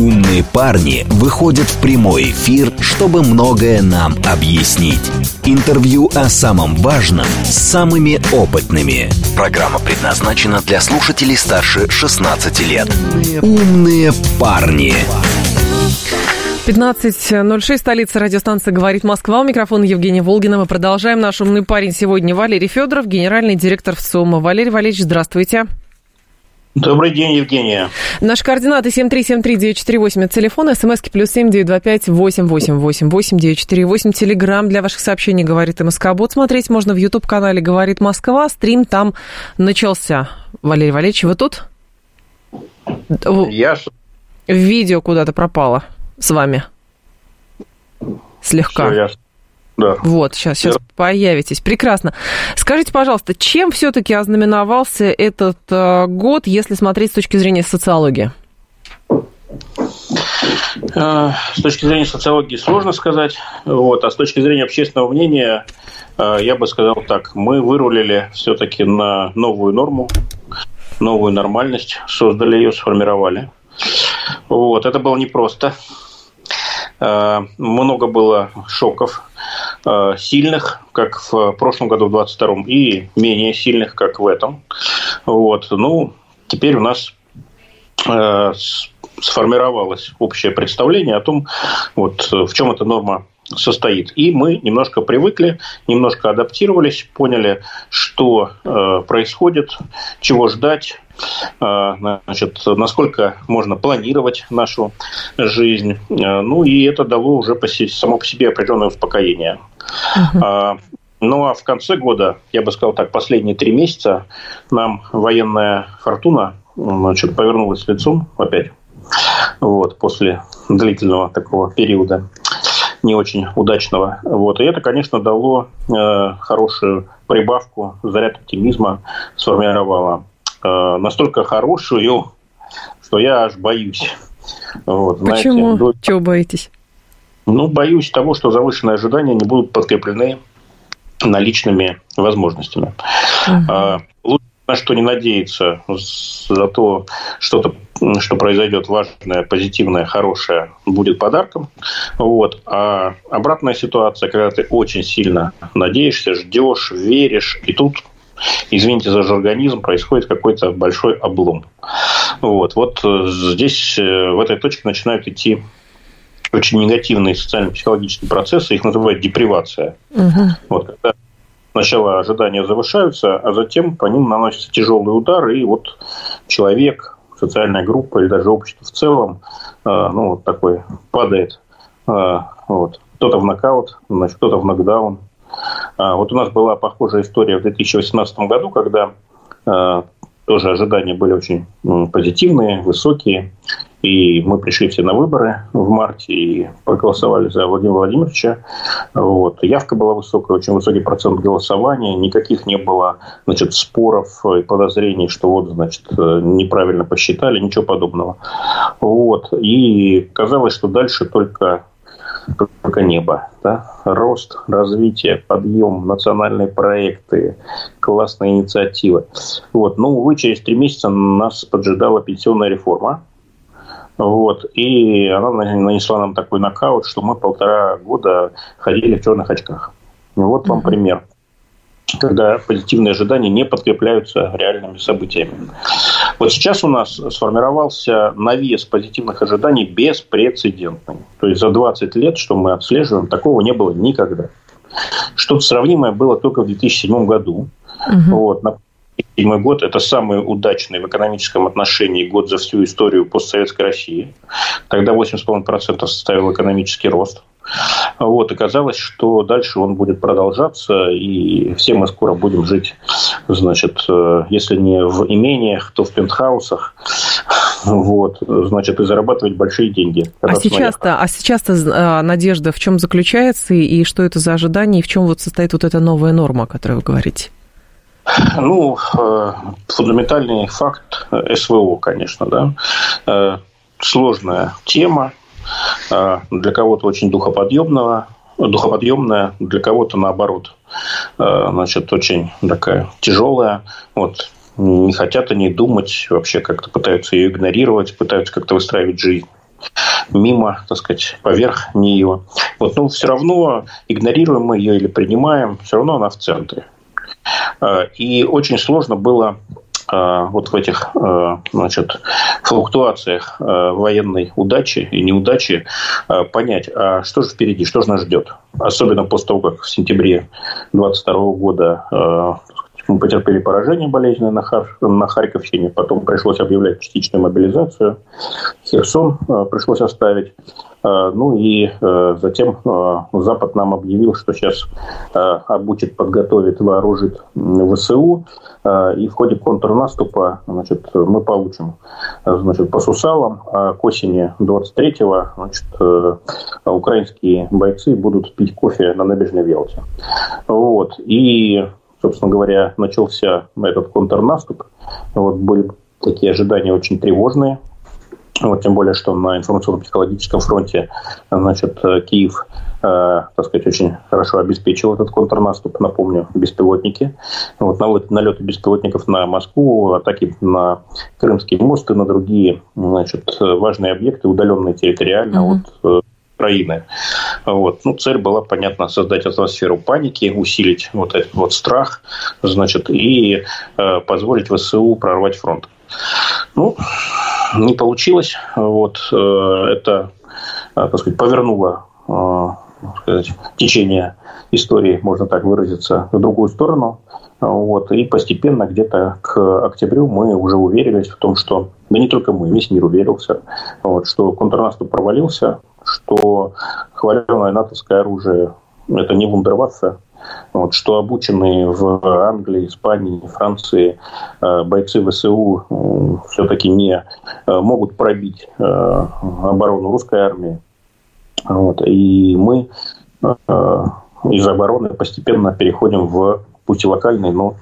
Умные парни выходят в прямой эфир, чтобы многое нам объяснить. Интервью о самом важном с самыми опытными. Программа предназначена для слушателей старше 16 лет. Умные парни. 15.06, столица радиостанции «Говорит Москва». У микрофона Евгения Волгина. Мы продолжаем. Наш умный парень сегодня Валерий Федоров, генеральный директор ВЦИОМа. Валерий Валерьевич, здравствуйте. Добрый день, Евгения. Наши координаты 7373948, это телефон, смски плюс 7925 888 948, телеграмм для ваших сообщений «Говорит МСК Бот». Смотреть можно в YouTube-канале «Говорит Москва». Стрим там начался. Валерий Валерьевич, вы тут? Я Видео куда-то пропало с вами. Слегка. всё, я Да. Вот, сейчас, сейчас появитесь. Прекрасно. Скажите, пожалуйста, чем все-таки ознаменовался этот э, год, если смотреть с точки зрения социологии? Э, С точки зрения социологии сложно сказать, вот, а с точки зрения общественного мнения, э, я бы сказал так, мы вырулили все-таки на новую норму, новую нормальность, создали ее, сформировали. Вот, это было непросто. Э, Много было шоков, сильных, как в прошлом году, в 22-м, и менее сильных, как в этом. Вот, ну, теперь у нас э, сформировалось общее представление о том, вот, э, в чем эта норма состоит. И мы немножко привыкли, немножко адаптировались, поняли, что э, происходит, чего ждать, э, значит, насколько можно планировать нашу жизнь. Э, ну и это дало уже по само по себе определенное успокоение. А, Ну а в конце года, я бы сказал так, последние три месяца нам военная фортуна значит, повернулась лицом опять. Вот, после длительного такого периода не очень удачного. Вот. И это, конечно, дало э, хорошую прибавку, заряд оптимизма сформировало. Э, настолько хорошую, что я аж боюсь. Вот, знаете, Почему? до- Чего боитесь? Ну, боюсь того, что завышенные ожидания не будут подкреплены наличными возможностями. А, Лучше на что не надеяться, за то что-то, что произойдет важное, позитивное, хорошее, будет подарком. Вот. А обратная ситуация, когда ты очень сильно надеешься, ждешь, веришь, и тут извините за жаргонизм, происходит какой-то большой облом. Вот, вот э, здесь, э, в этой точке начинают идти очень негативные социально-психологические процессы, их называют депривация. Мгм. Вот, когда сначала ожидания завышаются, а затем по ним наносится тяжелый удар, и вот человек, социальная группа или даже общество в целом, э, ну, вот такой падает. Э, вот. Кто-то в нокаут, значит, кто-то в нокдаун. А, Вот у нас была похожая история в 2018 году, когда э, тоже ожидания были очень позитивные, высокие. И мы пришли все на выборы в марте и проголосовали за Владимира Владимировича. Вот. Явка была высокая, очень высокий процент голосования. Никаких не было значит, споров и подозрений, что вот, значит, неправильно посчитали, ничего подобного. Вот. И казалось, что дальше только только небо. Да? Рост, развитие, подъем, национальные проекты, классные инициативы. Вот. Но, увы, через три месяца нас поджидала пенсионная реформа. Вот. И она нанесла нам такой нокаут, что мы полтора года ходили в черных очках. Вот вам пример когда позитивные ожидания не подкрепляются реальными событиями. Вот сейчас у нас сформировался навес позитивных ожиданий беспрецедентный. То есть за 20 лет, что мы отслеживаем, такого не было никогда. Что-то сравнимое было только в 2007 году. Мгм. Вот, на 2007 год – это самый удачный в экономическом отношении год за всю историю постсоветской России. Тогда 8,5% составил экономический рост. Вот, оказалось, что дальше он будет продолжаться, и все мы скоро будем жить, значит, э, если не в имениях, то в пентхаусах. вот, значит, и зарабатывать большие деньги. А сейчас-то, а сейчас-то а, надежда в чем заключается и что это за ожидание, и в чем вот состоит вот эта новая норма, о которой вы говорите? Ну, э, фундаментальный факт СВО, конечно, да. Э, сложная тема, э, для кого-то очень духоподъемного, духоподъемная, для кого-то наоборот, значит, очень такая тяжелая. Вот не хотят они думать, вообще как-то пытаются ее игнорировать, пытаются как-то выстраивать жизнь мимо, так сказать, поверх нее. Вот, но все равно игнорируем мы ее или принимаем, все равно она в центре. А, и очень сложно было а, вот в этих а, значит, флуктуациях военной удачи и неудачи понять, а что же впереди, что же нас ждет. Особенно после того, как в сентябре 2022 года мы потерпели поражение болезненное на, Хар... на Харьковщине, потом пришлось объявлять частичную мобилизацию. Херсон э, пришлось оставить. Э, ну и э, затем Запад нам объявил, что сейчас обучит, подготовит, вооружит ВСУ. И в ходе контрнаступа значит, мы получим значит, по Сусалам, а к осени 23-го значит, украинские бойцы будут пить кофе на набережной Велте. Вот. И собственно говоря, начался этот контрнаступ. Вот были такие ожидания очень тревожные. Вот, тем более, что на информационно-психологическом фронте значит, Киев э, так сказать, очень хорошо обеспечил этот контрнаступ. Напомню, беспилотники. Вот, налеты беспилотников на Москву, атаки на Крымский мост и на другие значит, важные объекты, удаленные территориально mm-hmm. от Украины. Вот. Ну, цель была, понятно, создать атмосферу паники, усилить вот этот вот страх, значит, и э, позволить ВСУ прорвать фронт. Ну, не получилось. Вот, э, это, э, так сказать, повернуло э, сказать, течение истории, можно так выразиться, в другую сторону. Вот. И постепенно где-то к октябрю мы уже уверились в том, что, да не только мы, весь мир уверился, вот, что контрнаступ провалился, что хваленое натовское оружие – это не вундерваффе, вот, что обученные в Англии, Испании, Франции э, бойцы ВСУ э, все-таки не э, могут пробить оборону русской армии. Вот, и мы из обороны постепенно переходим в пусть и локальное, но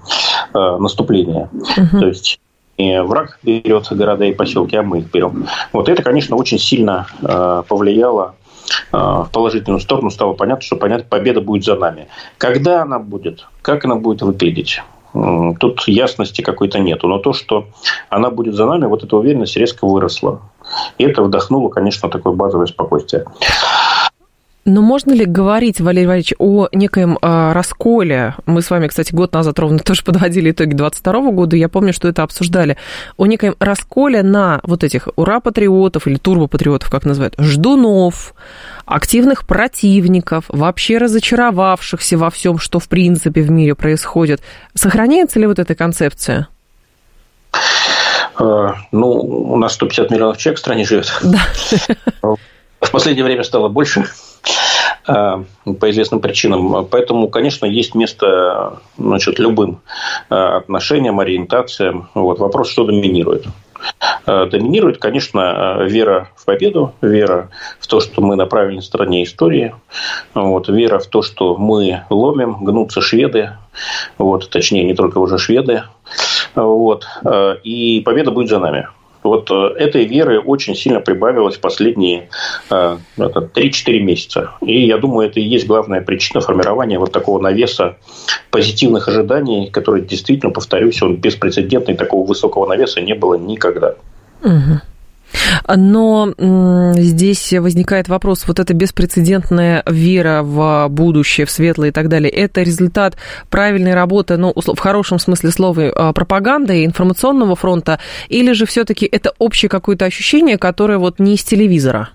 наступление. Угу. То есть не враг берет города и поселки, а мы их берем. Вот это, конечно, очень сильно э, повлияло э, в положительную сторону. Стало понятно, что понятно, победа будет за нами. Когда она будет, как она будет выглядеть? Тут ясности какой-то нету. Но то, что она будет за нами, вот эта уверенность резко выросла. И это вдохнуло, конечно, такое базовое спокойствие. Но можно ли говорить, Валерий Валерьевич, о некоем э, расколе? Мы с вами, кстати, год назад ровно тоже подводили итоги 22 года, я помню, что это обсуждали. О некоем расколе на вот этих ура-патриотов или турбо-патриотов, как называют, ждунов, активных противников, вообще разочаровавшихся во всем, что в принципе в мире происходит. Сохраняется ли вот эта концепция? Э, ну, у нас 150 миллионов человек в стране живет. Да. В последнее время стало больше. Э, по известным причинам. Поэтому, конечно, есть место значит, любым э, отношениям, ориентациям. Вот. Вопрос, что доминирует. Э, доминирует, конечно, вера в победу, вера в то, что мы на правильной стороне истории, вот, вера в то, что мы ломим, гнутся шведы, вот, точнее, не только уже шведы, вот, и победа будет за нами. Вот э, этой веры очень сильно прибавилось в последние 3-4 э, месяца. И я думаю, это и есть главная причина формирования вот такого навеса позитивных ожиданий, который действительно, повторюсь, он беспрецедентный, такого высокого навеса не было никогда. Угу. Но здесь возникает вопрос, вот эта беспрецедентная вера в будущее, в светлое и так далее, это результат правильной работы, ну, в хорошем смысле слова, а, пропаганды и информационного фронта, или же все-таки это общее какое-то ощущение, которое вот не из телевизора?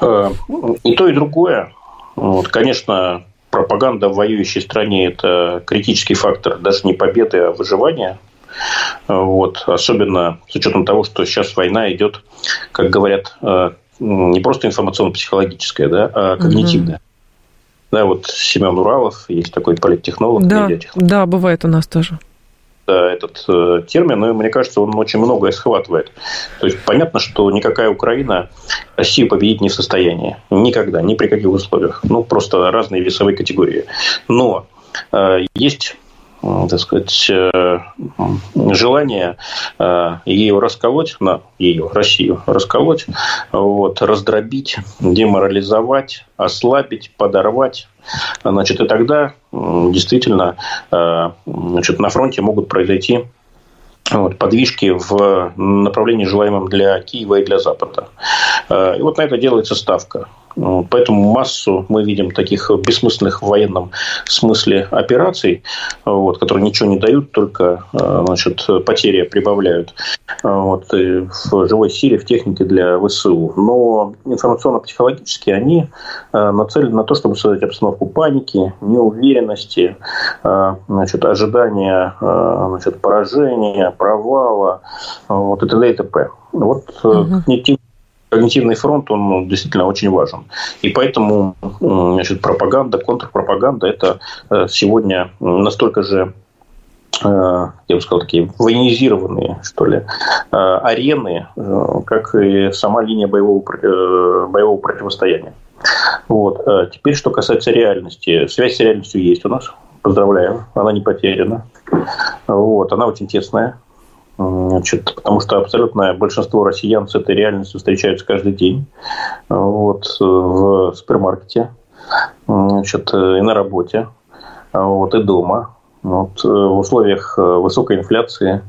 Э, и то, и другое. Вот, конечно, пропаганда в воюющей стране – это критический фактор даже не победы, а выживания – вот. Особенно с учетом того, что сейчас война идет, как говорят, э, не просто информационно-психологическая, да, а когнитивная. Угу. Да, вот Семен Уралов, есть такой политтехнолог, да, Да, бывает у нас тоже. этот э, термин, но мне кажется, он очень многое схватывает. То есть понятно, что никакая Украина Россию победить не в состоянии. Никогда, ни при каких условиях. Ну, просто разные весовые категории. Но э, есть так сказать, э, желание э, ее расколоть, на ее, Россию расколоть, вот, раздробить, деморализовать, ослабить, подорвать. Значит, и тогда действительно э, значит, на фронте могут произойти вот, подвижки в направлении желаемом для Киева и для Запада. И вот на это делается ставка. Поэтому массу мы видим таких бессмысленных в военном смысле операций, вот, которые ничего не дают, только э, значит, потери прибавляют вот, в живой силе, в технике для ВСУ. Но информационно-психологически они э, нацелены на то, чтобы создать обстановку паники, неуверенности, э, значит, ожидания значит, поражения, провала вот, и т.д. и т.п. Вот угу когнитивный фронт, он ну, действительно очень важен. И поэтому значит, пропаганда, контрпропаганда – это э, сегодня настолько же э, я бы сказал, такие военизированные, что ли, э, арены, как и сама линия боевого, боевого противостояния. Вот. Теперь, что касается реальности. Связь с реальностью есть у нас. Поздравляю, она не потеряна. Вот. Она очень тесная. Значит, потому что абсолютное большинство россиян с этой реальностью встречаются каждый день вот, в супермаркете, значит, и на работе, вот, и дома. Вот, в условиях высокой инфляции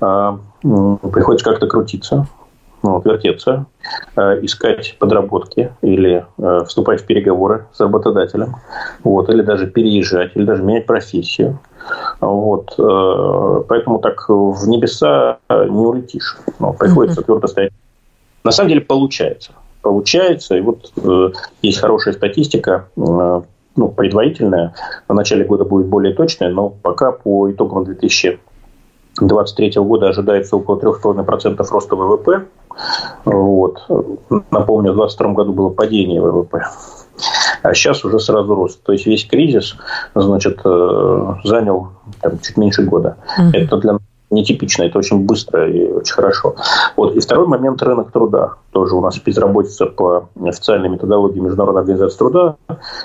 приходится как-то крутиться, вот, вертеться, искать подработки или вступать в переговоры с работодателем, вот, или даже переезжать, или даже менять профессию. Вот. Э, поэтому так в небеса не улетишь. Но приходится твердо стоять. На самом деле получается. Получается. И вот э, есть хорошая статистика, э, ну, предварительная. В начале года будет более точная, но пока по итогам 2023 года ожидается около 3,5% роста ВВП. Вот. Напомню, в 2022 году было падение ВВП а сейчас уже сразу рост. То есть весь кризис, значит, э, занял там, чуть меньше года. Mm-hmm. Это для нас нетипично, это очень быстро и очень хорошо. Вот. И второй момент – рынок труда. Тоже у нас безработица по официальной методологии Международной организации труда,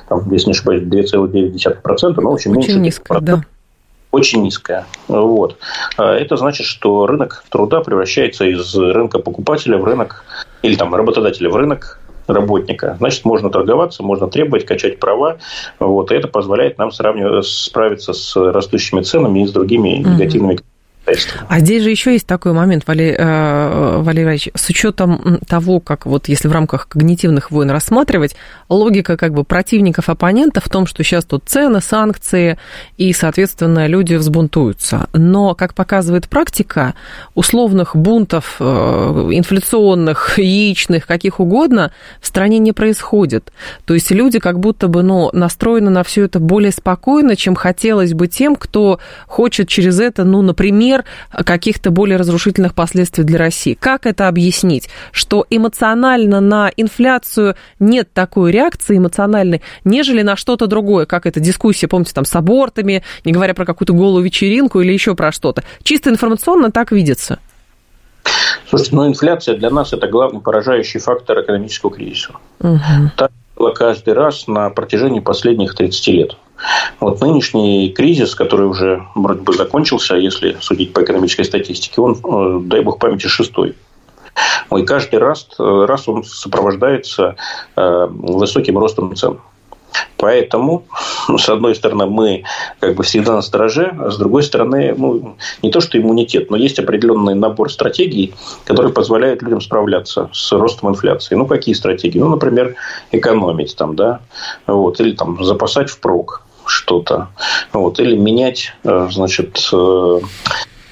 там, если не ошибаюсь, 2,9%, но очень, очень меньше. низко, да. Очень низкая. Вот. А это значит, что рынок труда превращается из рынка покупателя в рынок, или там работодателя в рынок работника. Значит, можно торговаться, можно требовать, качать права. Вот, и это позволяет нам сравнивать, справиться с растущими ценами и с другими негативными а здесь же еще есть такой момент, Валерий, э, Валерий Иванович, с учетом того, как вот если в рамках когнитивных войн рассматривать, логика как бы противников, оппонентов в том, что сейчас тут цены, санкции, и, соответственно, люди взбунтуются. Но, как показывает практика, условных бунтов э, инфляционных, яичных, каких угодно, в стране не происходит. То есть люди как будто бы ну, настроены на все это более спокойно, чем хотелось бы тем, кто хочет через это, ну, например, пример каких-то более разрушительных последствий для России. Как это объяснить? Что эмоционально на инфляцию нет такой реакции эмоциональной, нежели на что-то другое, как эта дискуссия, помните, там с абортами, не говоря про какую-то голую вечеринку или еще про что-то. Чисто информационно так видится. Слушайте, ну инфляция для нас это главный поражающий фактор экономического кризиса. Угу. Так было каждый раз на протяжении последних 30 лет. Вот нынешний кризис, который уже вроде бы закончился, если судить по экономической статистике, он, э, дай бог памяти, шестой. И каждый раз, э, раз он сопровождается э, высоким ростом цен. Поэтому, ну, с одной стороны, мы как бы всегда на стороже, а с другой стороны, ну, не то что иммунитет, но есть определенный набор стратегий, которые позволяют людям справляться с ростом инфляции. Ну, какие стратегии? Ну, например, экономить там, да, вот, или там запасать впрок что-то, вот, или менять, э, значит, э,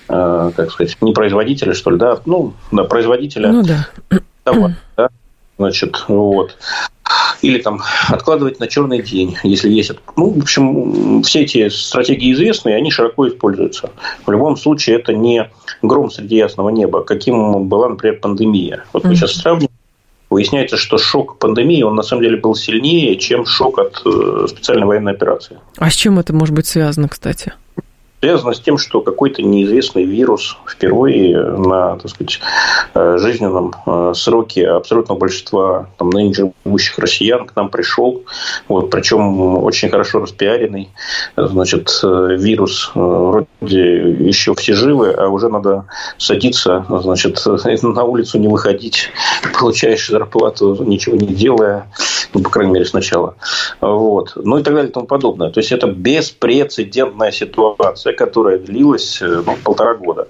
э, как сказать, не производителя, что ли, да, ну, да, производителя ну, да. товара, да, значит, вот или там откладывать на черный день, если есть. Ну, в общем, все эти стратегии известны, и они широко используются. В любом случае, это не гром среди ясного неба, каким была, например, пандемия. Вот мы сейчас сравним выясняется, что шок пандемии, он на самом деле был сильнее, чем шок от э, специальной военной операции. А с чем это может быть связано, кстати? Связано с тем, что какой-то неизвестный вирус впервые на так сказать, э, жизненном э, сроке абсолютного большинства там, ныне живущих россиян к нам пришел. Вот, причем очень хорошо распиаренный. Значит, э, вирус вроде еще все живы, а уже надо садиться, значит, на улицу не выходить, получаешь зарплату, ничего не делая, ну, по крайней мере, сначала. Вот. Ну и так далее и тому подобное. То есть, это беспрецедентная ситуация ситуация, которая длилась э, ну, полтора года.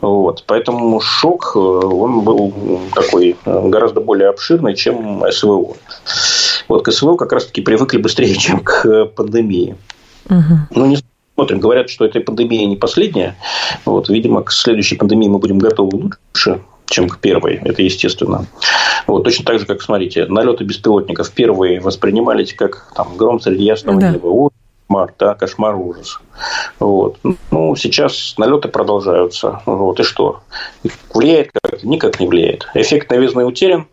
Вот. Поэтому шок, э, он был такой э, гораздо более обширный, чем СВО. Вот к СВО как раз-таки привыкли быстрее, чем к пандемии. Угу. Ну, не смотрим. Говорят, что эта пандемия не последняя. Вот, видимо, к следующей пандемии мы будем готовы лучше чем к первой. Это естественно. Вот, точно так же, как, смотрите, налеты беспилотников первые воспринимались как там, гром среди ясного да. неба кошмар, да, кошмар, ужас. Вот. Ну, сейчас налеты продолжаются. Вот. И что? Влияет как-то? Никак не влияет. Эффект новизны утерян,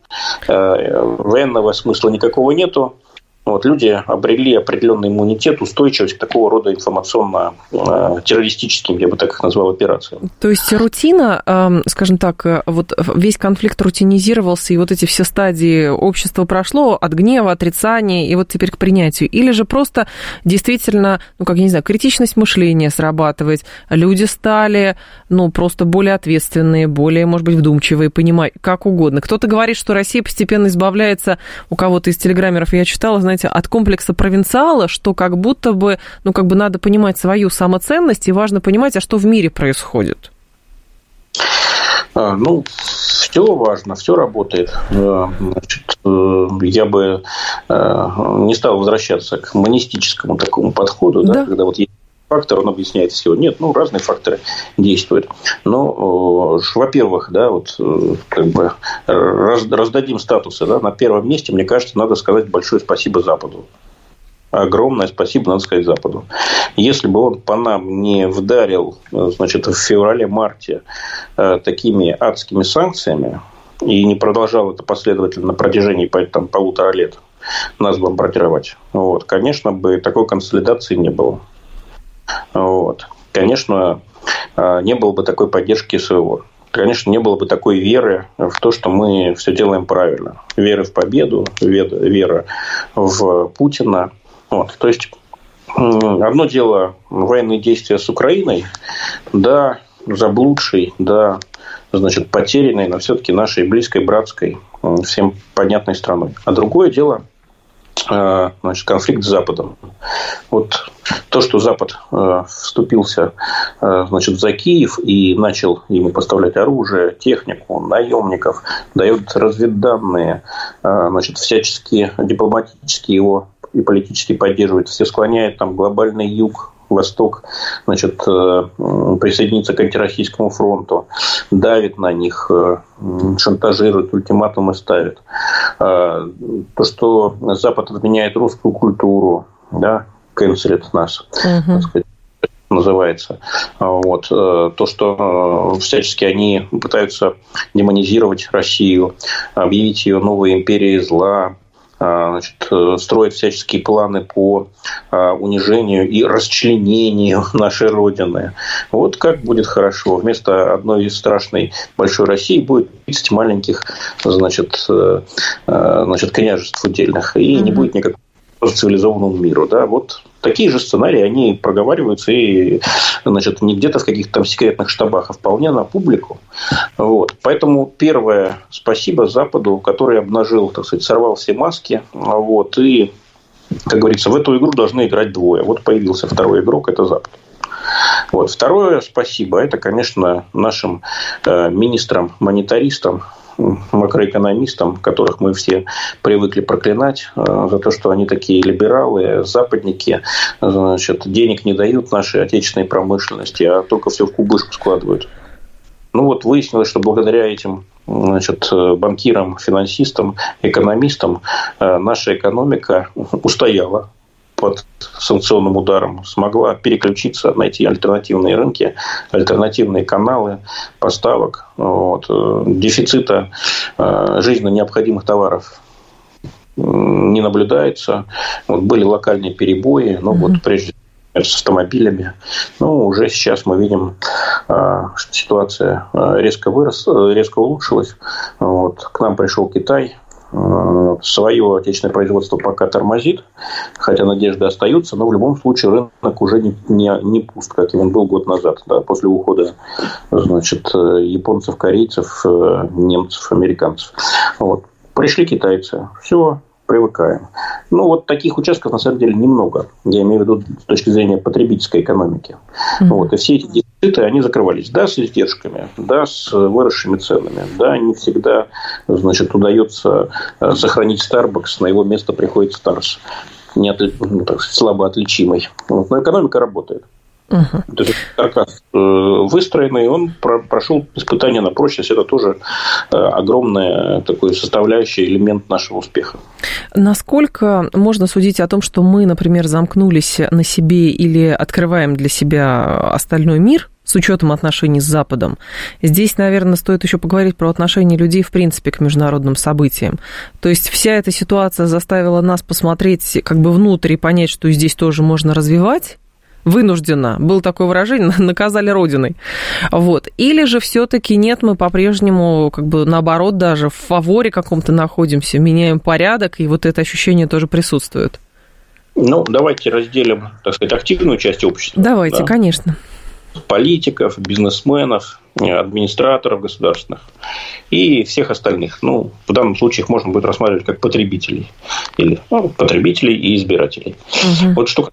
э, военного смысла никакого нету. Вот, люди обрели определенный иммунитет, устойчивость к такого рода информационно-террористическим, я бы так их назвал, операциям. То есть рутина, эм, скажем так, э, вот весь конфликт рутинизировался, и вот эти все стадии общества прошло от гнева, отрицания, и вот теперь к принятию. Или же просто действительно, ну, как я не знаю, критичность мышления срабатывает, люди стали, ну, просто более ответственные, более, может быть, вдумчивые, понимать, как угодно. Кто-то говорит, что Россия постепенно избавляется, у кого-то из телеграммеров я читала, знаете, от комплекса провинциала, что как будто бы, ну, как бы надо понимать свою самоценность, и важно понимать, а что в мире происходит. А, ну, все важно, все работает. Э, значит, э, я бы э, не стал возвращаться к монистическому такому подходу, да. Да, когда вот есть фактор, он объясняет все. Нет, ну, разные факторы действуют. Но, во-первых, да, вот как бы раздадим статусы. Да, на первом месте, мне кажется, надо сказать большое спасибо Западу. Огромное спасибо, надо сказать, Западу. Если бы он по нам не вдарил значит, в феврале-марте э, такими адскими санкциями и не продолжал это последовательно на протяжении там, полутора лет нас бомбардировать, вот, конечно, бы такой консолидации не было. Вот. Конечно, а, не было бы такой поддержки своего. Конечно, не было бы такой веры в то, что мы все делаем правильно. Веры в победу, вера в Путина. Вот. То есть, одно дело военные действия с Украиной, да, заблудшей, да, значит, потерянной, но все-таки нашей близкой, братской, всем понятной страной. А другое дело значит, конфликт с Западом. Вот то, что Запад э, вступился э, значит, за Киев и начал ему поставлять оружие, технику, наемников, дает разведданные, э, значит, всячески дипломатически его и политически поддерживает, все склоняют там глобальный юг Восток значит, присоединиться к антироссийскому фронту, давит на них, шантажирует, ультиматумы ставит. То, что Запад отменяет русскую культуру, да, канцелит нас, угу. сказать, называется. Вот. Э, то, что э, всячески они пытаются демонизировать Россию, объявить ее новой империей зла, э, значит, строят всяческие планы по унижению и расчленению нашей Родины. Вот как будет хорошо. Вместо одной страшной большой России будет 30 маленьких значит, значит, княжеств удельных. И не будет никакого цивилизованному миру. Да? Вот такие же сценарии, они проговариваются и значит, не где-то в каких-то там секретных штабах, а вполне на публику. Вот. Поэтому первое спасибо Западу, который обнажил, так сказать, сорвал все маски. Вот, и, как говорится, в эту игру должны играть двое. Вот появился второй игрок, это Запад. Вот. Второе спасибо, это, конечно, нашим э, министрам-монетаристам, макроэкономистам, которых мы все привыкли проклинать э, за то, что они такие либералы, западники, значит, денег не дают нашей отечественной промышленности, а только все в кубышку складывают. Ну вот выяснилось, что благодаря этим значит, банкирам, финансистам, экономистам э, наша экономика устояла под санкционным ударом смогла переключиться, найти альтернативные рынки, альтернативные каналы поставок, вот, э, дефицита э, жизненно необходимых товаров не наблюдается. Вот были локальные перебои, но mm-hmm. вот прежде с автомобилями. Но уже сейчас мы видим, что ситуация резко выросла, резко улучшилась. Вот. К нам пришел Китай, Э, свое отечественное производство пока тормозит, хотя надежды остаются, но в любом случае рынок уже не, не, не пуст, как он был год назад, да, после ухода значит, э, японцев, корейцев, э, немцев, американцев. Вот. Пришли китайцы, все, привыкаем. Ну, вот таких участков, на самом деле, немного. Я имею в виду с точки зрения потребительской экономики. Mm-hmm. Вот. И все эти дефициты, они закрывались. Да, с издержками, да, с выросшими ценами. Да, не всегда, значит, удается э, сохранить Starbucks, на его место приходит Starс. Не от, ну, так слабо отличимый. Но экономика работает. Угу. То есть каркас э, выстроенный, он прошел испытание на прочность. Это тоже э, огромный такой составляющий элемент нашего успеха. Насколько можно судить о том, что мы, например, замкнулись на себе или открываем для себя остальной мир, с учетом отношений с Западом. Здесь, наверное, стоит еще поговорить про отношение людей, в принципе, к международным событиям. То есть вся эта ситуация заставила нас посмотреть как бы внутрь и понять, что здесь тоже можно развивать, вынужденно, было такое выражение, наказали Родиной. Вот. Или же все-таки нет, мы по-прежнему, как бы наоборот, даже в фаворе каком-то находимся, меняем порядок, и вот это ощущение тоже присутствует. Ну, давайте разделим, так сказать, активную часть общества. Давайте, да? конечно. Политиков, бизнесменов, администраторов государственных и всех остальных. Ну, в данном случае их можно будет рассматривать как потребителей. Или ну, потребителей и избирателей. Угу. Вот что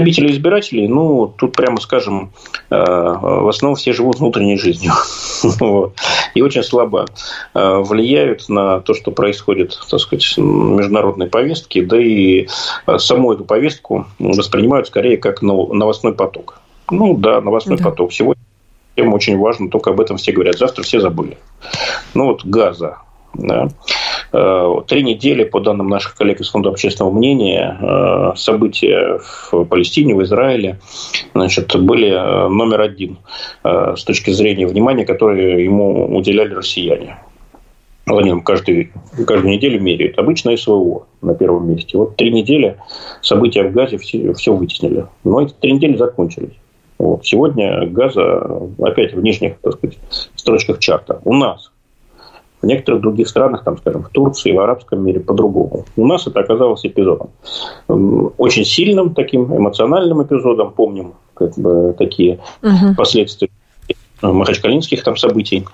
потребителей избирателей, ну, тут прямо скажем, э, в основном все живут внутренней жизнью. И очень слабо э, влияют на то, что происходит, так сказать, в международной повестке, да и э, саму эту повестку воспринимают скорее как новостной поток. Ну да, новостной да. поток. Сегодня тема очень важна, только об этом все говорят. Завтра все забыли. Ну вот газа. Да. Э, три недели, по данным наших коллег из Фонда общественного мнения, э, события в Палестине, в Израиле значит, были э, номер один с точки зрения внимания, которое ему уделяли россияне. Они каждую, каждую неделю меряют. Обычно СВО на первом месте. Вот три недели события в Газе все, все вытеснили. Но эти три недели закончились. Вот. Сегодня Газа опять в нижних так сказать, строчках чарта. У нас в некоторых других странах, там, скажем, в Турции, в арабском мире по-другому. У нас это оказалось эпизодом. Очень сильным таким эмоциональным эпизодом. Помним как бы, такие угу. последствия махачкалинских там событий.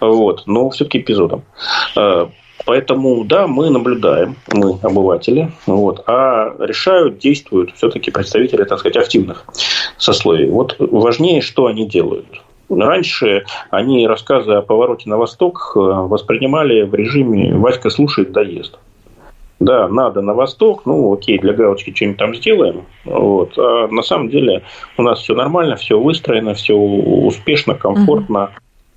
Вот, но все-таки эпизодом. А, поэтому, да, мы наблюдаем, мы обыватели, вот, а решают, действуют все-таки представители, так сказать, активных сословий. Вот важнее, что они делают. Раньше они рассказы о повороте на восток э, воспринимали в режиме «Васька слушает, доест». Да, надо на восток, ну окей, для галочки что-нибудь там сделаем. Вот. А на самом деле у нас все нормально, все выстроено, все успешно, комфортно.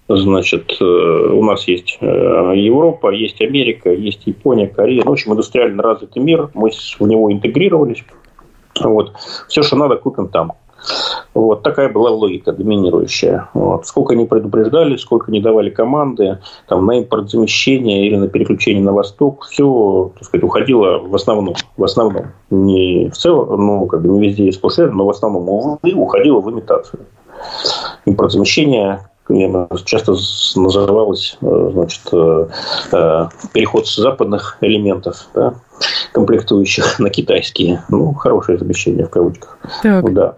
Значит, э, у нас есть э, Европа, есть Америка, есть Япония, Корея. Ну, в общем, индустриально развитый мир. Мы в него интегрировались. Вот. Все, что надо, купим там. Вот такая была логика доминирующая. Вот. Сколько они предупреждали, сколько не давали команды там, на импорт замещения или на переключение на восток, все так сказать, уходило в основном. В основном. Не в целом, ну, как бы не везде и сплошь, но в основном увы, уходило в имитацию. Импорт замещения часто называлось значит, э, э, переход с западных элементов да, комплектующих на китайские. Ну, хорошее замещение в кавычках. Так. Да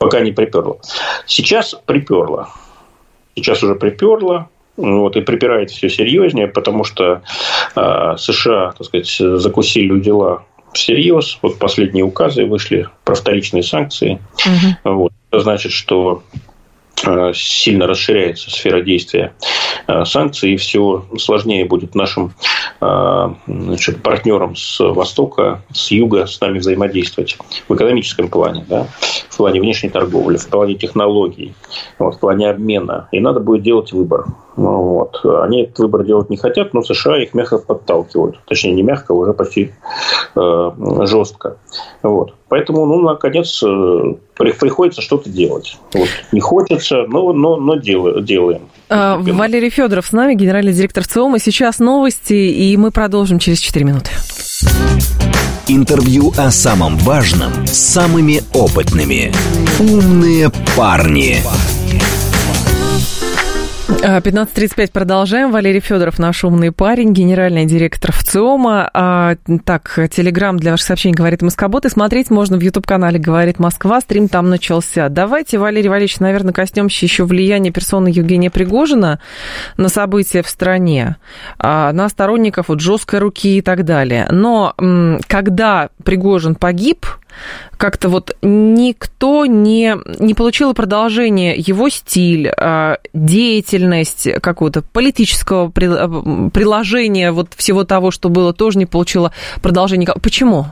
пока не приперло. Сейчас приперло. Сейчас уже приперло. Вот, и припирает все серьезнее, потому что э, США, так сказать, закусили дела всерьез. Вот последние указы вышли про вторичные санкции. Угу. Вот. Это значит, что сильно расширяется сфера действия э, санкций, и все сложнее будет нашим э, значит, партнерам с Востока, с Юга с нами взаимодействовать в экономическом плане, да, в плане внешней торговли, в плане технологий, вот, в плане обмена. И надо будет делать выбор. Ну, вот. Они этот выбор делать не хотят, но США их мягко подталкивают. Точнее, не мягко, а уже почти э, жестко. Вот. Поэтому, ну, наконец, э, приходится что-то делать. Вот. Не хочется, но, но, но делаем. А, Валерий Федоров с нами, генеральный директор ЦИОМа. Сейчас новости, и мы продолжим через 4 минуты. Интервью о самом важном с самыми опытными. «Умные парни». 15.35 продолжаем. Валерий Федоров, наш умный парень, генеральный директор ВЦИОМа. А, так, Телеграм для ваших сообщений «Говорит Москобот». И смотреть можно в YouTube-канале «Говорит Москва». Стрим там начался. Давайте, Валерий Валерьевич, наверное, коснемся еще влияния персоны Евгения Пригожина на события в стране, а, на сторонников вот жесткой руки и так далее. Но когда Пригожин погиб, как-то вот никто не, не получил продолжение его стиль, а, деятельность какого-то политического приложения вот всего того, что было, тоже не получило продолжения. Почему?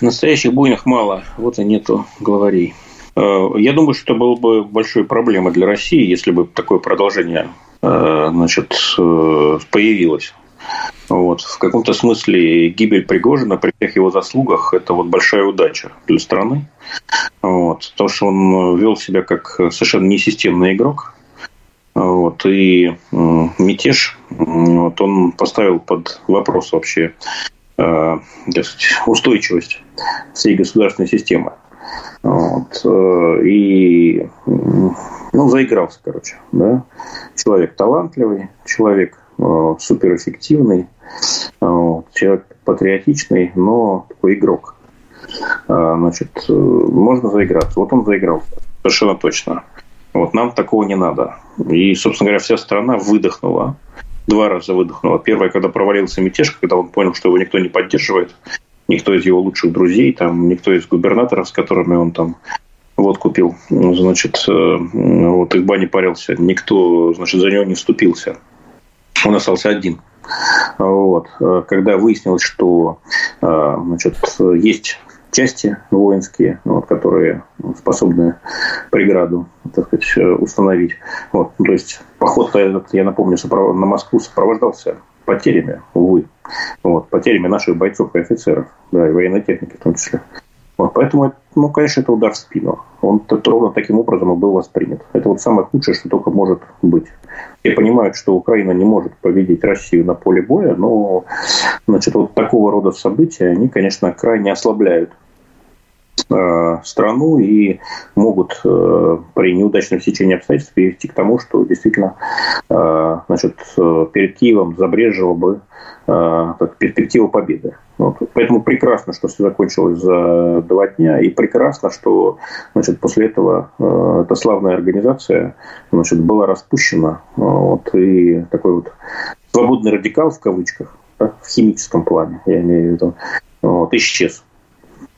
Настоящих буйных мало, вот и нету главарей. Э, я думаю, что это было бы большой проблемой для России, если бы такое продолжение э, значит, э, появилось. Вот. В каком-то смысле гибель Пригожина при всех его заслугах – это вот большая удача для страны. Вот. Потому что он вел себя как совершенно несистемный игрок. Вот. И мятеж вот, он поставил под вопрос вообще э, сказать, устойчивость всей государственной системы. Вот. Э, и ну, заигрался, короче. Да? Человек талантливый, человек Э, суперэффективный, э, человек патриотичный, но такой игрок. Э, значит, можно заиграться. Вот он заигрался, совершенно точно. Вот нам такого не надо. И, собственно говоря, вся страна выдохнула. Два раза выдохнула. Первое, когда провалился мятеж, когда он понял, что его никто не поддерживает, никто из его лучших друзей, там, никто из губернаторов, с которыми он там вот купил, значит, вот их не парился, никто, значит, за него не вступился он остался один. Вот. Когда выяснилось, что э, значит, есть части воинские, вот, которые способны преграду так сказать, установить. Вот. То есть поход этот, я напомню, на Москву сопровождался потерями, увы. Вот, потерями наших бойцов и офицеров, да, и военной техники в том числе. Вот, поэтому, ну, конечно, это удар в спину. Он ровно таким образом и был воспринят. Это вот самое худшее, что только может быть. Все понимают, что Украина не может победить Россию на поле боя, но значит, вот такого рода события, они, конечно, крайне ослабляют страну и могут э, при неудачном сечении обстоятельств привести к тому, что действительно э, значит, перед Киевом забрежила бы перспектива победы. Вот. Поэтому прекрасно, что все закончилось за два дня, и прекрасно, что значит, после этого э, эта славная организация значит, была распущена, вот, и такой вот свободный радикал в кавычках, да, в химическом плане, я имею в виду, вот, исчез.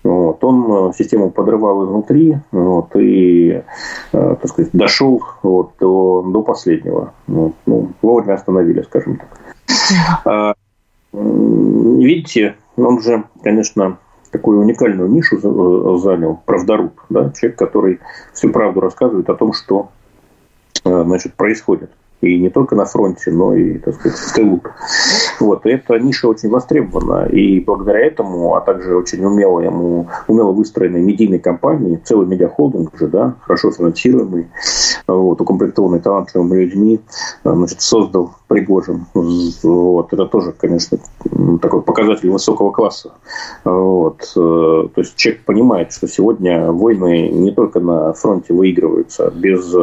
Вот, он э, систему подрывал изнутри вот, и э, так сказать, дошел вот, до, до последнего. Вот, ну, вовремя остановили, скажем так. А, видите, он же, конечно, такую уникальную нишу э, занял, правдоруб, да, человек, который всю правду рассказывает о том, что значит, происходит. И не только на фронте, но и, так сказать, в тылу. Вот. И эта ниша очень востребована. И благодаря этому, а также очень умело, ему, умело выстроенной медийной компании, целый медиахолдинг уже, да, хорошо финансируемый, вот, укомплектованный талантливыми людьми, значит, создал Пригожин. Вот. Это тоже, конечно, такой показатель высокого класса. Вот. То есть человек понимает, что сегодня войны не только на фронте выигрываются. Без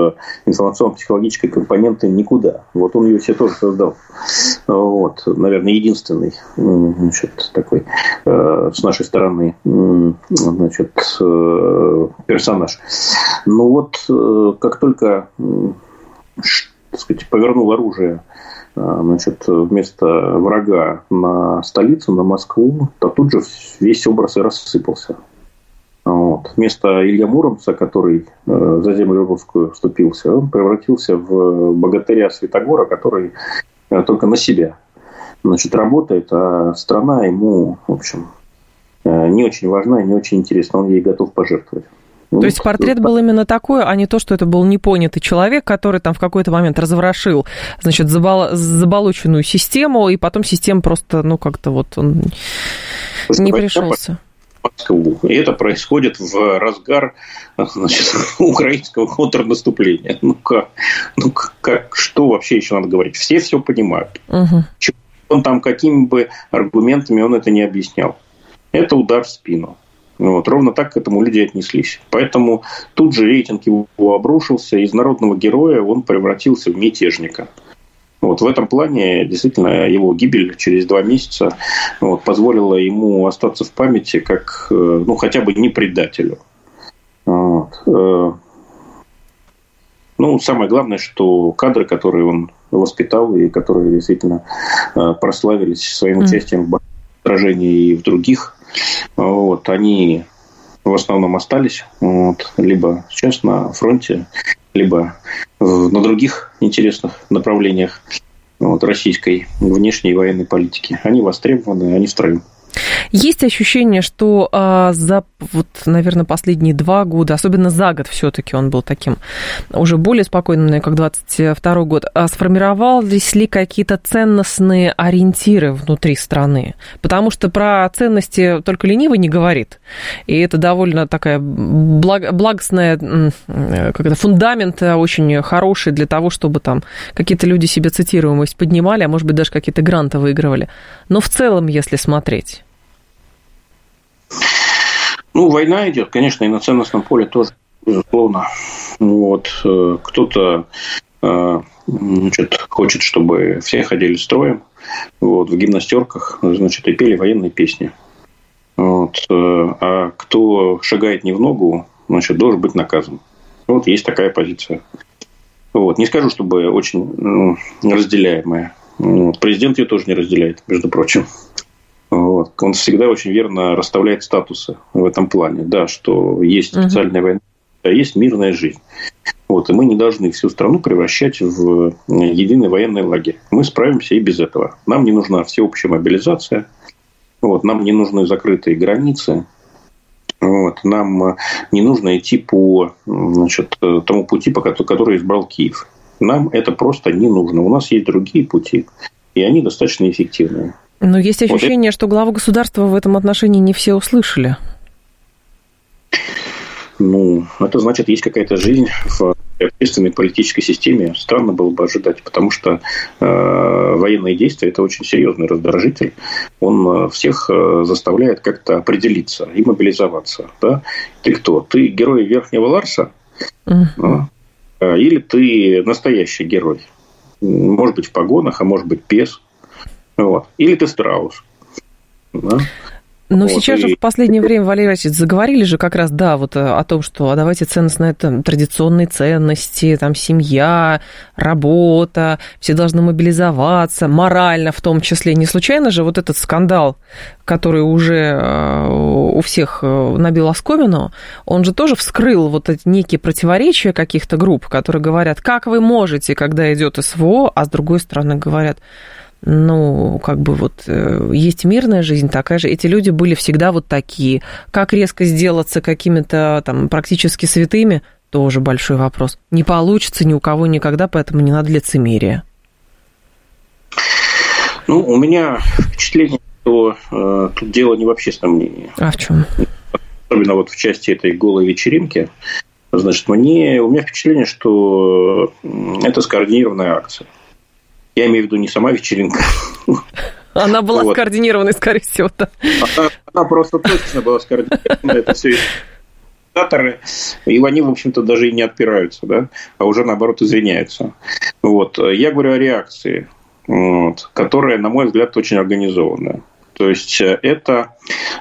информационно-психологической компоненты никуда. Вот он ее себе тоже создал. Вот. Наверное, единственный значит, такой э, с нашей стороны значит, э, персонаж. Ну вот, э, как только так сказать, повернул оружие а, значит, вместо врага на столицу, на Москву, то тут же весь образ и рассыпался. Вот. Вместо Илья Муромца, который э, за землю русскую вступился, он превратился в богатыря Святогора, который э, только на себя значит, работает, а страна ему, в общем, э, не очень важна и не очень интересна, он ей готов пожертвовать. Ну, то есть портрет был именно такой, а не то, что это был непонятый человек, который там в какой-то момент разворошил, значит, забол... заболоченную систему, и потом система просто, ну, как-то вот он не пришелся. Москву. И это происходит в разгар значит, украинского контрнаступления. Ну как, ну как, что вообще еще надо говорить? Все все понимают. Угу. Он там какими бы аргументами он это не объяснял. это удар в спину. Вот, ровно так к этому люди отнеслись. Поэтому тут же рейтинг его обрушился, из народного героя он превратился в мятежника. Вот в этом плане действительно его гибель через два месяца вот, позволила ему остаться в памяти как, э, ну, хотя бы не предателю. Вот. Э, ну, самое главное, что кадры, которые он воспитал и которые действительно э, прославились своим участием в сражении и в других, вот, они в основном остались, вот, либо сейчас на фронте, либо на других интересных направлениях вот, российской внешней военной политики. Они востребованы, они в строю. Есть ощущение, что а, за, вот, наверное, последние два года, особенно за год все-таки он был таким уже более спокойным, как 22 год, а сформировались ли какие-то ценностные ориентиры внутри страны? Потому что про ценности только ленивый не говорит. И это довольно такая благ, благостная, как это, фундамент очень хороший для того, чтобы там какие-то люди себе цитируемость поднимали, а может быть даже какие-то гранты выигрывали. Но в целом, если смотреть. Ну, война идет, конечно, и на ценностном поле тоже, безусловно. Вот, э, кто-то э, значит, хочет, чтобы все ходили строем, вот, в гимнастерках, значит, и пели военные песни. Вот, э, а кто шагает не в ногу, значит, должен быть наказан. Вот есть такая позиция. Вот. Не скажу, чтобы очень ну, разделяемая. Президент ее тоже не разделяет, между прочим. Вот. Он всегда очень верно расставляет статусы в этом плане. Да, что есть специальная угу. война, а есть мирная жизнь. Вот, и мы не должны всю страну превращать в единый военный лагерь. Мы справимся и без этого. Нам не нужна всеобщая мобилизация. Вот, нам не нужны закрытые границы. Вот, нам не нужно идти по значит, тому пути, по который избрал Киев. Нам это просто не нужно. У нас есть другие пути, и они достаточно эффективные. Но есть ощущение, вот. что главу государства в этом отношении не все услышали. Ну, это значит, есть какая-то жизнь в общественной политической системе. Странно было бы ожидать, потому что э, военные действия – это очень серьезный раздражитель. Он э, всех э, заставляет как-то определиться и мобилизоваться. Да? Ты кто? Ты герой Верхнего Ларса? Uh-huh. Или ты настоящий герой? Может быть, в погонах, а может быть, без – вот. Или ты страус. Да? Но вот, сейчас и... же в последнее время, Валерий Васильевич, заговорили же как раз, да, вот э, о том, что а давайте ценностные, там, традиционные ценности, там, семья, работа, все должны мобилизоваться, морально в том числе. Не случайно же вот этот скандал, который уже э, у всех э, набил оскомину, он же тоже вскрыл вот эти некие противоречия каких-то групп, которые говорят, как вы можете, когда идет СВО, а с другой стороны говорят, ну, как бы вот э, есть мирная жизнь такая же. Эти люди были всегда вот такие. Как резко сделаться какими-то там практически святыми, тоже большой вопрос. Не получится ни у кого никогда, поэтому не надо лицемерия. Ну, у меня впечатление, что э, тут дело не в общественном мнении. А в чем? Особенно вот в части этой голой вечеринки. Значит, мне, у меня впечатление, что это скоординированная акция. Я имею в виду не сама вечеринка. Она была вот. скоординированной, скорее всего. Она, она просто точно была скоординирована. Это все организаторы, и они, в общем-то, даже и не отпираются, да, а уже, наоборот, извиняются. Вот. Я говорю о реакции, вот, которая, на мой взгляд, очень организованная. То есть э, это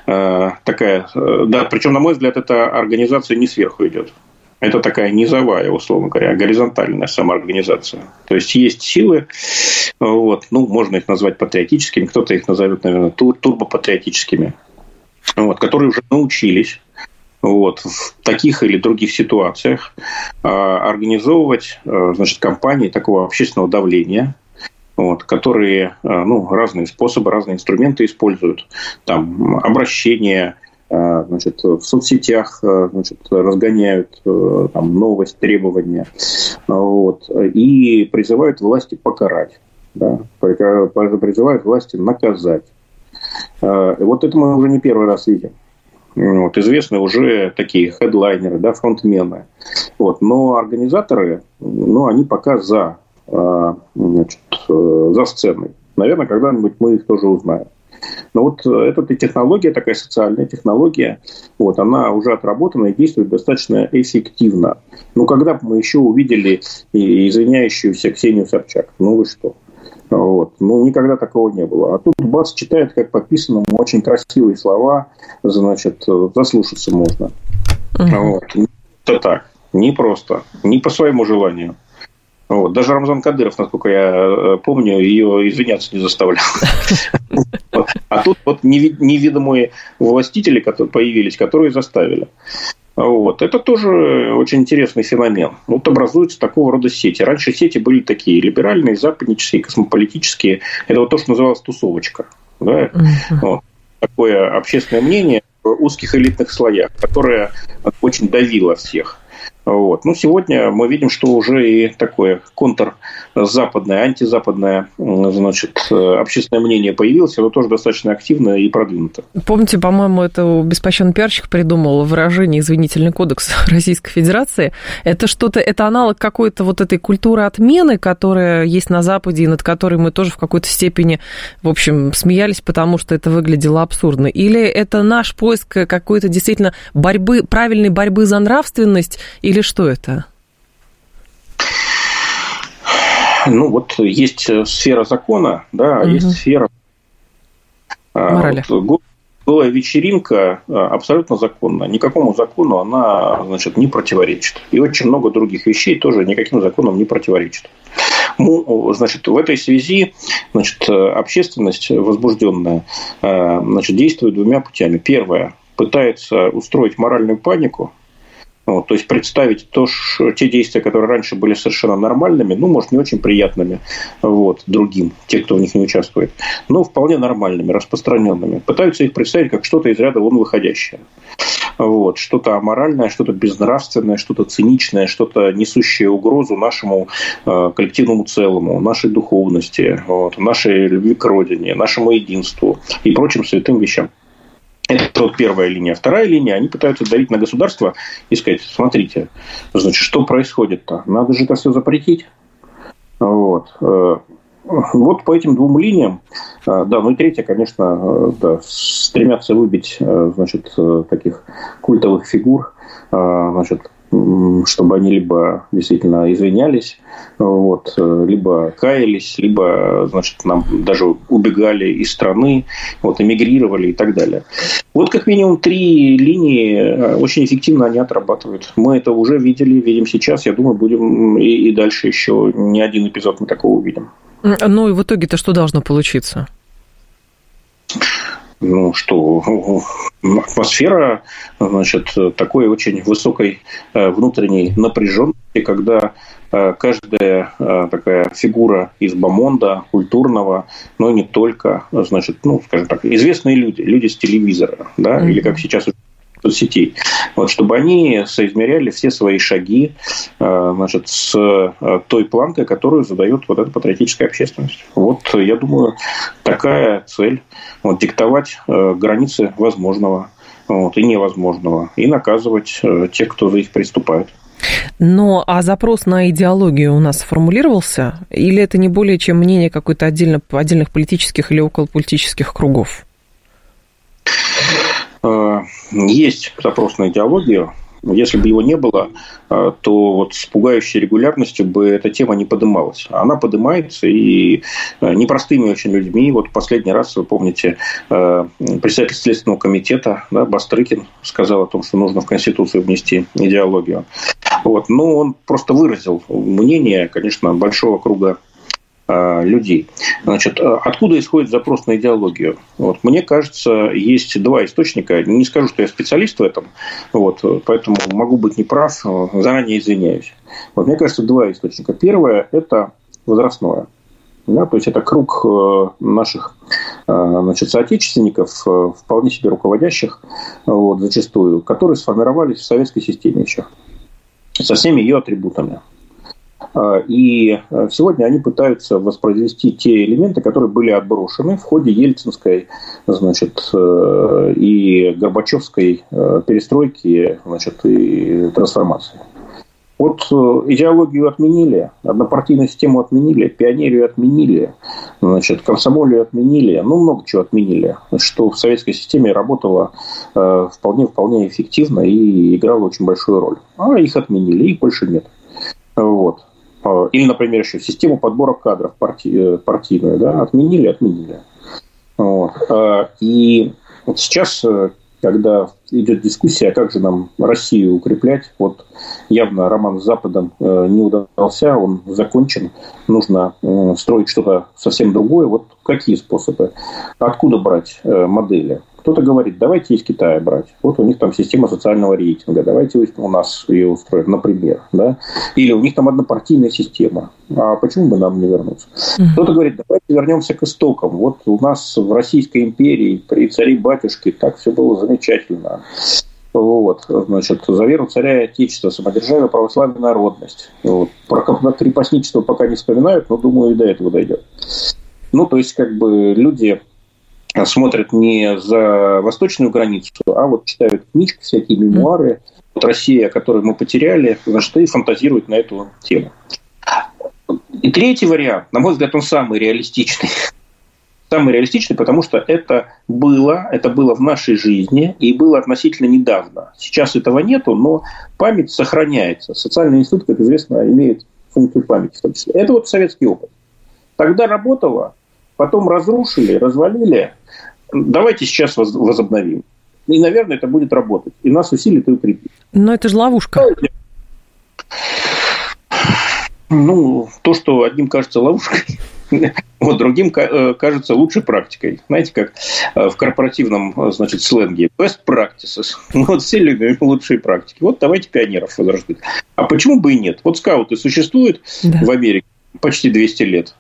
э, такая, э, да, причем, на мой взгляд, эта организация не сверху идет. Это такая низовая, условно говоря, горизонтальная самоорганизация. То есть есть силы, вот, ну, можно их назвать патриотическими, кто-то их назовет, наверное, тур турбопатриотическими, вот, которые уже научились вот, в таких или других ситуациях а, организовывать а, значит, кампании такого общественного давления, вот, которые ну, разные способы, разные инструменты используют. Там обращение а, значит, в соцсетях а, значит, разгоняют а, там, новость, требования, вот, и призывают власти покарать, да, призывают власти наказать. Вот это мы уже не первый раз видим. Вот, известны уже такие хедлайнеры, да, фронтмены. Вот, но организаторы, ну, они пока за, значит, за сценой. Наверное, когда-нибудь мы их тоже узнаем. Но вот эта технология, такая социальная технология, вот, она уже отработана и действует достаточно эффективно. Ну, когда бы мы еще увидели извиняющуюся Ксению Собчак? Ну, вы что? Вот. Ну, никогда такого не было. А тут бац читает, как по очень красивые слова, значит, заслушаться можно. Угу. Вот. Это так. Не просто. Не по своему желанию. Вот. Даже Рамзан Кадыров, насколько я э, помню, ее извиняться не заставлял. А тут вот невидимые властители, появились, которые заставили. Вот. Это тоже очень интересный феномен. Вот образуются такого рода сети. Раньше сети были такие либеральные, западнические, космополитические. Это вот то, что называлось тусовочка. Да? Uh-huh. Вот. Такое общественное мнение в узких элитных слоях, которое очень давило всех. Вот. Ну, сегодня мы видим, что уже и такое контрзападное, антизападное значит, общественное мнение появилось, оно тоже достаточно активно и продвинуто. Помните, по-моему, это беспощенный пиарщик придумал выражение «извинительный кодекс Российской Федерации». Это что-то, это аналог какой-то вот этой культуры отмены, которая есть на Западе, и над которой мы тоже в какой-то степени, в общем, смеялись, потому что это выглядело абсурдно. Или это наш поиск какой-то действительно борьбы, правильной борьбы за нравственность, или что это? Ну, вот есть сфера закона, да, угу. есть сфера а, морали. Вот, была вечеринка а, абсолютно законна. Никакому закону она значит, не противоречит. И очень много других вещей тоже никаким законам не противоречит. Ну, значит, в этой связи значит, общественность возбужденная значит, действует двумя путями. Первое – пытается устроить моральную панику, вот, то есть представить то, что, те действия, которые раньше были совершенно нормальными, ну, может, не очень приятными вот, другим, те, кто в них не участвует, но вполне нормальными, распространенными. Пытаются их представить как что-то из ряда вон выходящее. Вот, что-то аморальное, что-то безнравственное, что-то циничное, что-то несущее угрозу нашему э, коллективному целому, нашей духовности, вот, нашей любви к родине, нашему единству и прочим святым вещам. Это вот первая линия. Вторая линия, они пытаются давить на государство и сказать, смотрите, значит, что происходит-то? Надо же это все запретить. Вот. Э, вот по этим двум линиям, э, да, ну и третья, конечно, э, да, стремятся выбить, значит, таких культовых фигур, значит, чтобы они либо действительно извинялись, вот, либо каялись, либо, значит, нам даже убегали из страны, вот, эмигрировали и так далее. Вот как минимум три линии э, очень эффективно они отрабатывают. Мы это уже видели, видим сейчас. Я думаю, будем и, и дальше еще не один эпизод мы такого увидим. Ну и в итоге-то что должно получиться? Ну, что атмосфера, значит, такой очень высокой э, внутренней напряженности, когда э, каждая э, такая фигура из бомонда, культурного, но не только, значит, ну, скажем так, известные люди, люди с телевизора, да, mm-hmm. или как сейчас соцсетей, вот, чтобы они соизмеряли все свои шаги э, значит, с э, той планкой, которую задает вот эта патриотическая общественность. Вот, я думаю, такая цель вот, диктовать э, границы возможного вот, и невозможного, и наказывать тех, кто за их приступает. Но а запрос на идеологию у нас сформулировался? Или это не более чем мнение какой-то отдельно, отдельных политических или околополитических кругов? Э, есть запрос на идеологию. Если бы его не было, э, то вот с пугающей регулярностью бы эта тема не поднималась. Она поднимается и э, непростыми очень людьми. Вот последний раз, вы помните, председатель Следственного комитета да, Бастрыкин сказал о том, что нужно в Конституцию внести идеологию. Вот. Но он просто выразил мнение, конечно, большого круга людей. Значит, э, откуда исходит запрос на идеологию? Вот, мне кажется, есть два источника. Не скажу, что я специалист в этом, вот, поэтому могу быть неправ, заранее извиняюсь. Вот, мне кажется, два источника. Первое – это возрастное. Да, то есть это круг э, наших значит, соотечественников, вполне себе руководящих, вот, зачастую, которые сформировались в советской системе еще, со всеми ее атрибутами. А, и а, сегодня они пытаются воспроизвести те элементы, которые были отброшены в ходе ельцинской значит, э, и горбачевской э, перестройки значит, и трансформации. Вот э, идеологию отменили, однопартийную систему отменили, пионерию отменили, значит, комсомолию отменили, ну, много чего отменили, что в советской системе работало вполне-вполне эффективно и играло очень большую роль. А их отменили, их больше нет. Вот. Или, например, еще систему подбора кадров парти, партийную, да, отменили, отменили. Вот. И вот сейчас когда идет дискуссия, а как же нам Россию укреплять, вот явно роман с Западом э, не удался, он закончен, нужно э, строить что-то совсем другое. Вот какие способы? Откуда брать э, модели? Кто-то говорит, давайте из Китая брать. Вот у них там система социального рейтинга. Давайте у нас ее устроим, например. Да? Или у них там однопартийная система. А почему бы нам не вернуться? Mm-hmm. Кто-то говорит, давайте вернемся к истокам. Вот у нас в Российской империи при царе-батюшке так все было замечательно. Вот, значит, за веру царя и отечества, самодержавие, православие, народность. Вот. Про крепостничество пока не вспоминают, но думаю, и до этого дойдет. Ну, то есть, как бы люди смотрят не за восточную границу, а вот читают книжки, всякие мемуары. Вот Россия, которую мы потеряли, значит, и фантазируют на эту тему. И третий вариант, на мой взгляд, он самый реалистичный. Самый реалистичный, потому что это было, это было в нашей жизни и было относительно недавно. Сейчас этого нету, но память сохраняется. Социальный институт, как известно, имеет функцию памяти в том числе. Это вот советский опыт. Тогда работало, потом разрушили, развалили, давайте сейчас возобновим. И, наверное, это будет работать. И нас усилит и укрепит. Но это же ловушка. Ну, то, что одним кажется ловушкой, вот другим э, кажется лучшей практикой. Знаете, как э, в корпоративном, э, значит, сленге. Best practices. Вот все любим лучшие практики. Вот давайте пионеров возрождать. А почему бы и нет? Вот скауты существуют да. в Америке почти 200 лет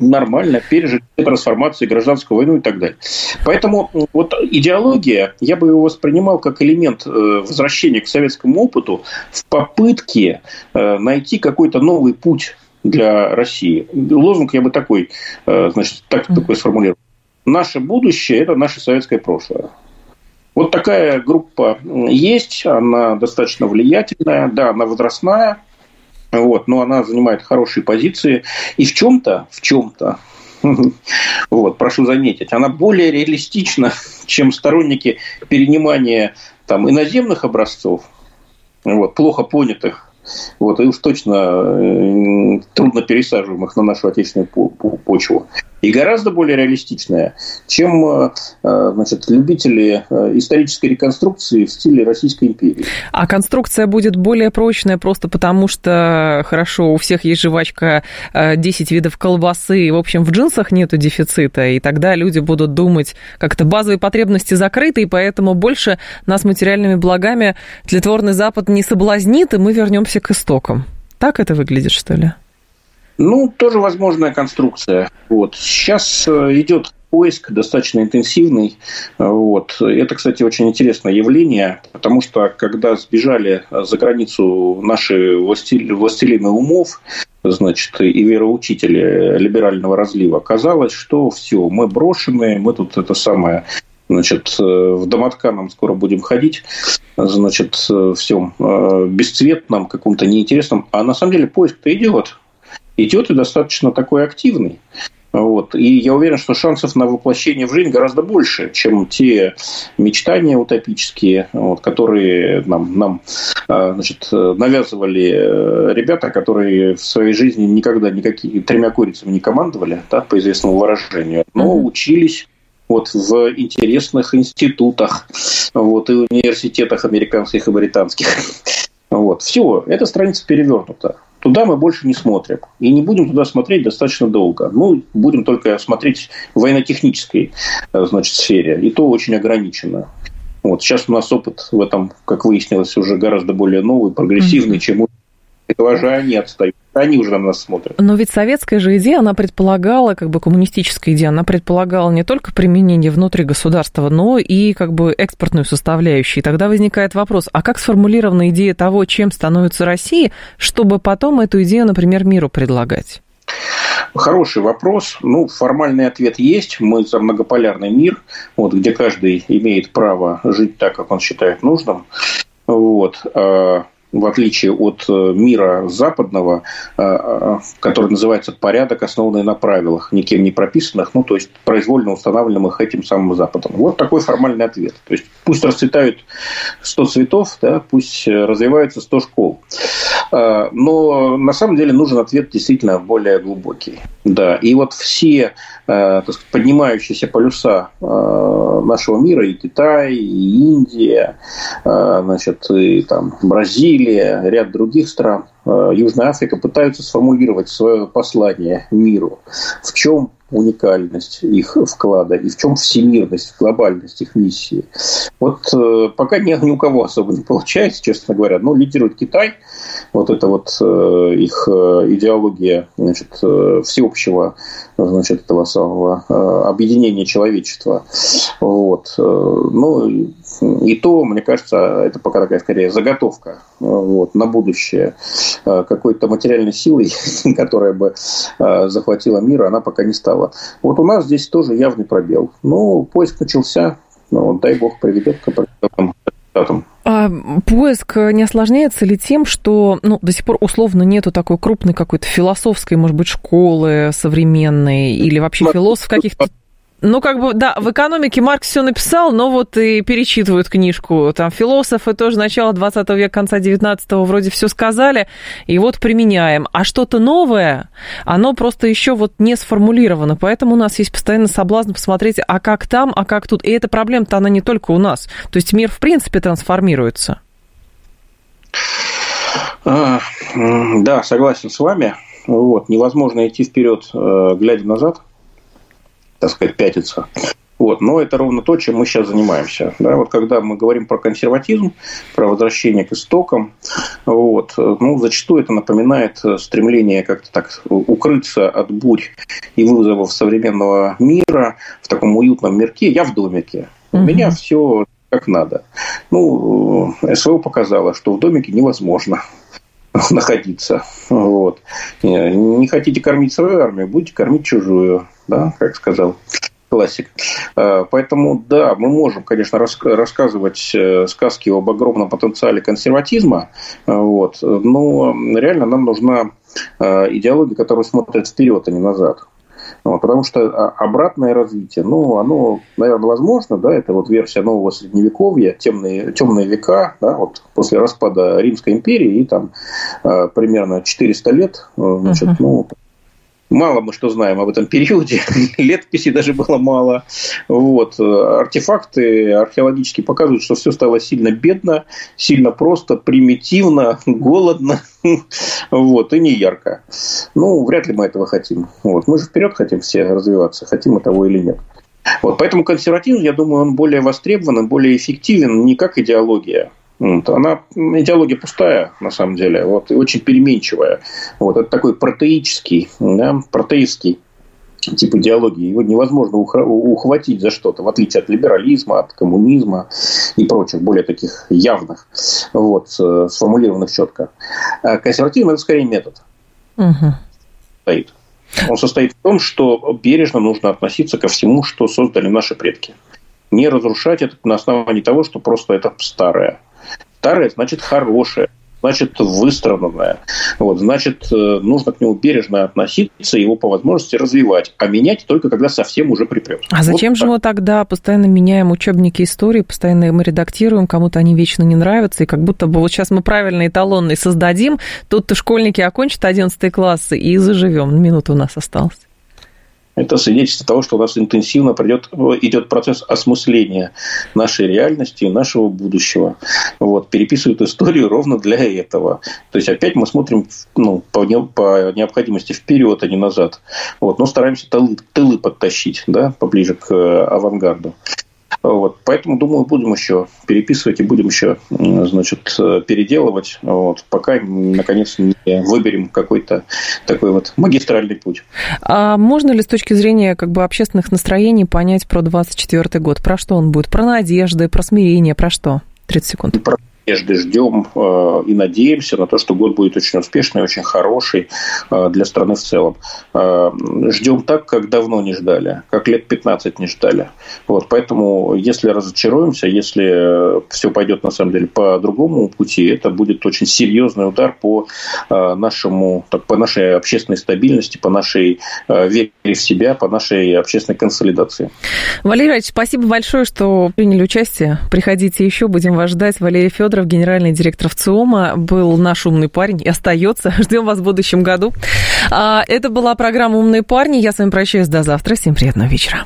нормально пережили трансформацию, гражданскую войну и так далее. Поэтому вот идеология, я бы его воспринимал как элемент э, возвращения к советскому опыту в попытке э, найти какой-то новый путь для России. Лозунг я бы такой, э, значит, так, такой сформулировал. Наше будущее – это наше советское прошлое. Вот такая группа есть, она достаточно влиятельная, да, она возрастная, вот, но она занимает хорошие позиции. И в чем-то, в чем-то, вот, прошу заметить, она более реалистична, чем сторонники перенимания там, иноземных образцов, вот, плохо понятых вот, и уж точно э, трудно пересаживаемых на нашу отечественную почву и гораздо более реалистичная, чем э, э, значит, любители э, исторической реконструкции в стиле Российской империи. А конструкция будет более прочная просто потому, что, хорошо, у всех есть жвачка 10 видов колбасы, и, в общем, в джинсах нету дефицита, и тогда люди будут думать, как-то базовые потребности закрыты, и поэтому больше нас материальными благами тлетворный Запад не соблазнит, и мы вернемся к истокам. Так это выглядит, что ли? Ну, тоже возможная конструкция. Вот. Сейчас э, идет поиск достаточно интенсивный. Вот. Это, кстати, очень интересное явление, потому что когда сбежали за границу наши властелины умов, значит, и вероучители либерального разлива, казалось, что все, мы брошены, мы тут это самое значит, э, в домотканом скоро будем ходить, значит, э, всем бесцветном, каком-то неинтересном. А на самом деле поиск-то идет идет и достаточно такой активный. Вот. И я уверен, что шансов на воплощение в жизнь гораздо больше, чем те мечтания утопические, вот, которые нам, нам а, значит, навязывали э, ребята, которые в своей жизни никогда никакими тремя курицами не командовали, да, по известному выражению, но учились вот, в интересных институтах вот, и университетах американских и британских. Вот. Все, эта страница перевернута. Туда мы больше не смотрим. И не будем туда смотреть достаточно долго. Ну, будем только смотреть в военно-технической э, значит, сфере. И то очень ограниченно. Вот. Сейчас у нас опыт в этом, как выяснилось, уже гораздо более новый, прогрессивный, mm-hmm. чем у они отстают. Они уже на нас смотрят. Но ведь советская же идея, она предполагала, как бы коммунистическая идея, она предполагала не только применение внутри государства, но и как бы экспортную составляющую. И тогда возникает вопрос, а как сформулирована идея того, чем становится Россия, чтобы потом эту идею, например, миру предлагать? Хороший вопрос. Ну, формальный ответ есть. Мы за многополярный мир, вот, где каждый имеет право жить так, как он считает нужным. Вот. В отличие от э, мира западного, э, э, который называется порядок, основанный на правилах, никем не прописанных, ну, то есть произвольно устанавливаемых этим самым Западом. Вот такой формальный ответ. То есть пусть расцветают 100 цветов, да, пусть развиваются 100 школ. Но на самом деле нужен ответ действительно более глубокий. Да, и вот все так сказать, поднимающиеся полюса нашего мира, и Китай, и Индия, значит, и там Бразилия, ряд других стран, э, Южная Африка пытаются сформулировать свое послание миру. В чем уникальность их вклада и в чем всемирность, глобальность их миссии. Вот э, пока ни, ни у кого особо не получается, честно говоря. Но лидирует Китай. Вот это вот э, их идеология значит, всеобщего значит, этого самого объединения человечества. Вот. Ну, и то, мне кажется, это пока такая скорее заготовка вот, на будущее. Э, какой-то материальной силой, которая бы э, захватила мир, она пока не стала. Вот у нас здесь тоже явный пробел. Но поиск начался. Ну, дай бог приведет к определенным результатам. А поиск не осложняется ли тем, что ну, до сих пор условно нету такой крупной какой-то философской, может быть, школы современной или вообще философ каких-то ну, как бы, да, в экономике Маркс все написал, но вот и перечитывают книжку. Там философы тоже начала 20 века, конца 19-го вроде все сказали, и вот применяем. А что-то новое, оно просто еще вот не сформулировано. Поэтому у нас есть постоянно соблазн посмотреть, а как там, а как тут. И эта проблема-то, она не только у нас. То есть мир, в принципе, трансформируется. А, да, согласен с вами. Вот, невозможно идти вперед, э, глядя назад так сказать, пятиться. Вот. Но это ровно то, чем мы сейчас занимаемся. Да? Вот когда мы говорим про консерватизм, про возвращение к истокам, вот, ну, зачастую это напоминает стремление как-то так укрыться от бурь и вызовов современного мира в таком уютном мирке. Я в домике. У угу. меня все как надо. Ну, СВО показало, что в домике невозможно находиться. Вот. Не хотите кормить свою армию, будете кормить чужую да, как сказал классик. А, поэтому, да, мы можем, конечно, рассказывать э, сказки об огромном потенциале консерватизма, а, вот, но реально нам нужна а, идеология, которая смотрит вперед, а не назад. Вот, потому что обратное развитие, ну, оно, наверное, возможно, да, это вот версия нового средневековья, темные, темные века, да, вот после распада Римской империи и там примерно 400 лет, значит, uh-huh. ну, Мало мы что знаем об этом периоде, летописи даже было мало. Вот. Артефакты археологически показывают, что все стало сильно бедно, сильно просто, примитивно, голодно вот, и не ярко. Ну, вряд ли мы этого хотим. Вот. Мы же вперед хотим все развиваться, хотим мы того или нет. Вот, поэтому консерватизм, я думаю, он более востребован и более эффективен не как идеология, вот. Она идеология пустая, на самом деле, вот, и очень переменчивая. Вот. Это такой протеический, да, протеистский тип идеологии. Его невозможно ухватить за что-то, в отличие от либерализма, от коммунизма и прочих, более таких явных, вот, сформулированных четко. А консерватизм – это скорее метод. Угу. Стоит. Он состоит в том, что бережно нужно относиться ко всему, что создали наши предки. Не разрушать это на основании того, что просто это старое. Старое значит хорошее, значит выстроенное. Вот, значит, э, нужно к нему бережно относиться, его по возможности развивать, а менять только когда совсем уже припрет. А зачем вот же так. мы тогда постоянно меняем учебники истории, постоянно мы редактируем, кому-то они вечно не нравятся, и как будто бы вот сейчас мы правильный эталонный создадим, тут-то школьники окончат 11 классы и заживем. Минута у нас осталась. Это свидетельство того, что у нас интенсивно придет, идет процесс осмысления нашей реальности нашего будущего. Вот, переписывают историю ровно для этого. То есть опять мы смотрим ну, по, по необходимости вперед, а не назад. Вот, но стараемся тылы, тылы подтащить да, поближе к э, авангарду. Вот. Поэтому, думаю, будем еще переписывать и будем еще значит, переделывать, вот, пока, наконец, не выберем какой-то такой вот магистральный путь. А можно ли с точки зрения как бы, общественных настроений понять про 24 год? Про что он будет? Про надежды, про смирение, про что? 30 секунд. Про надежды ждем э, и надеемся на то, что год будет очень успешный, очень хороший э, для страны в целом. Э, ждем так, как давно не ждали, как лет 15 не ждали. Вот, поэтому, если разочаруемся, если все пойдет на самом деле по другому пути, это будет очень серьезный удар по нашему, так, по нашей общественной стабильности, по нашей вере в себя, по нашей общественной консолидации. Валерий Иванович, спасибо большое, что приняли участие. Приходите еще, будем вас ждать. Валерий Федоров Федоров, генеральный директор ВЦИОМа, был наш умный парень и остается. Ждем вас в будущем году. А, это была программа «Умные парни». Я с вами прощаюсь до завтра. Всем приятного вечера.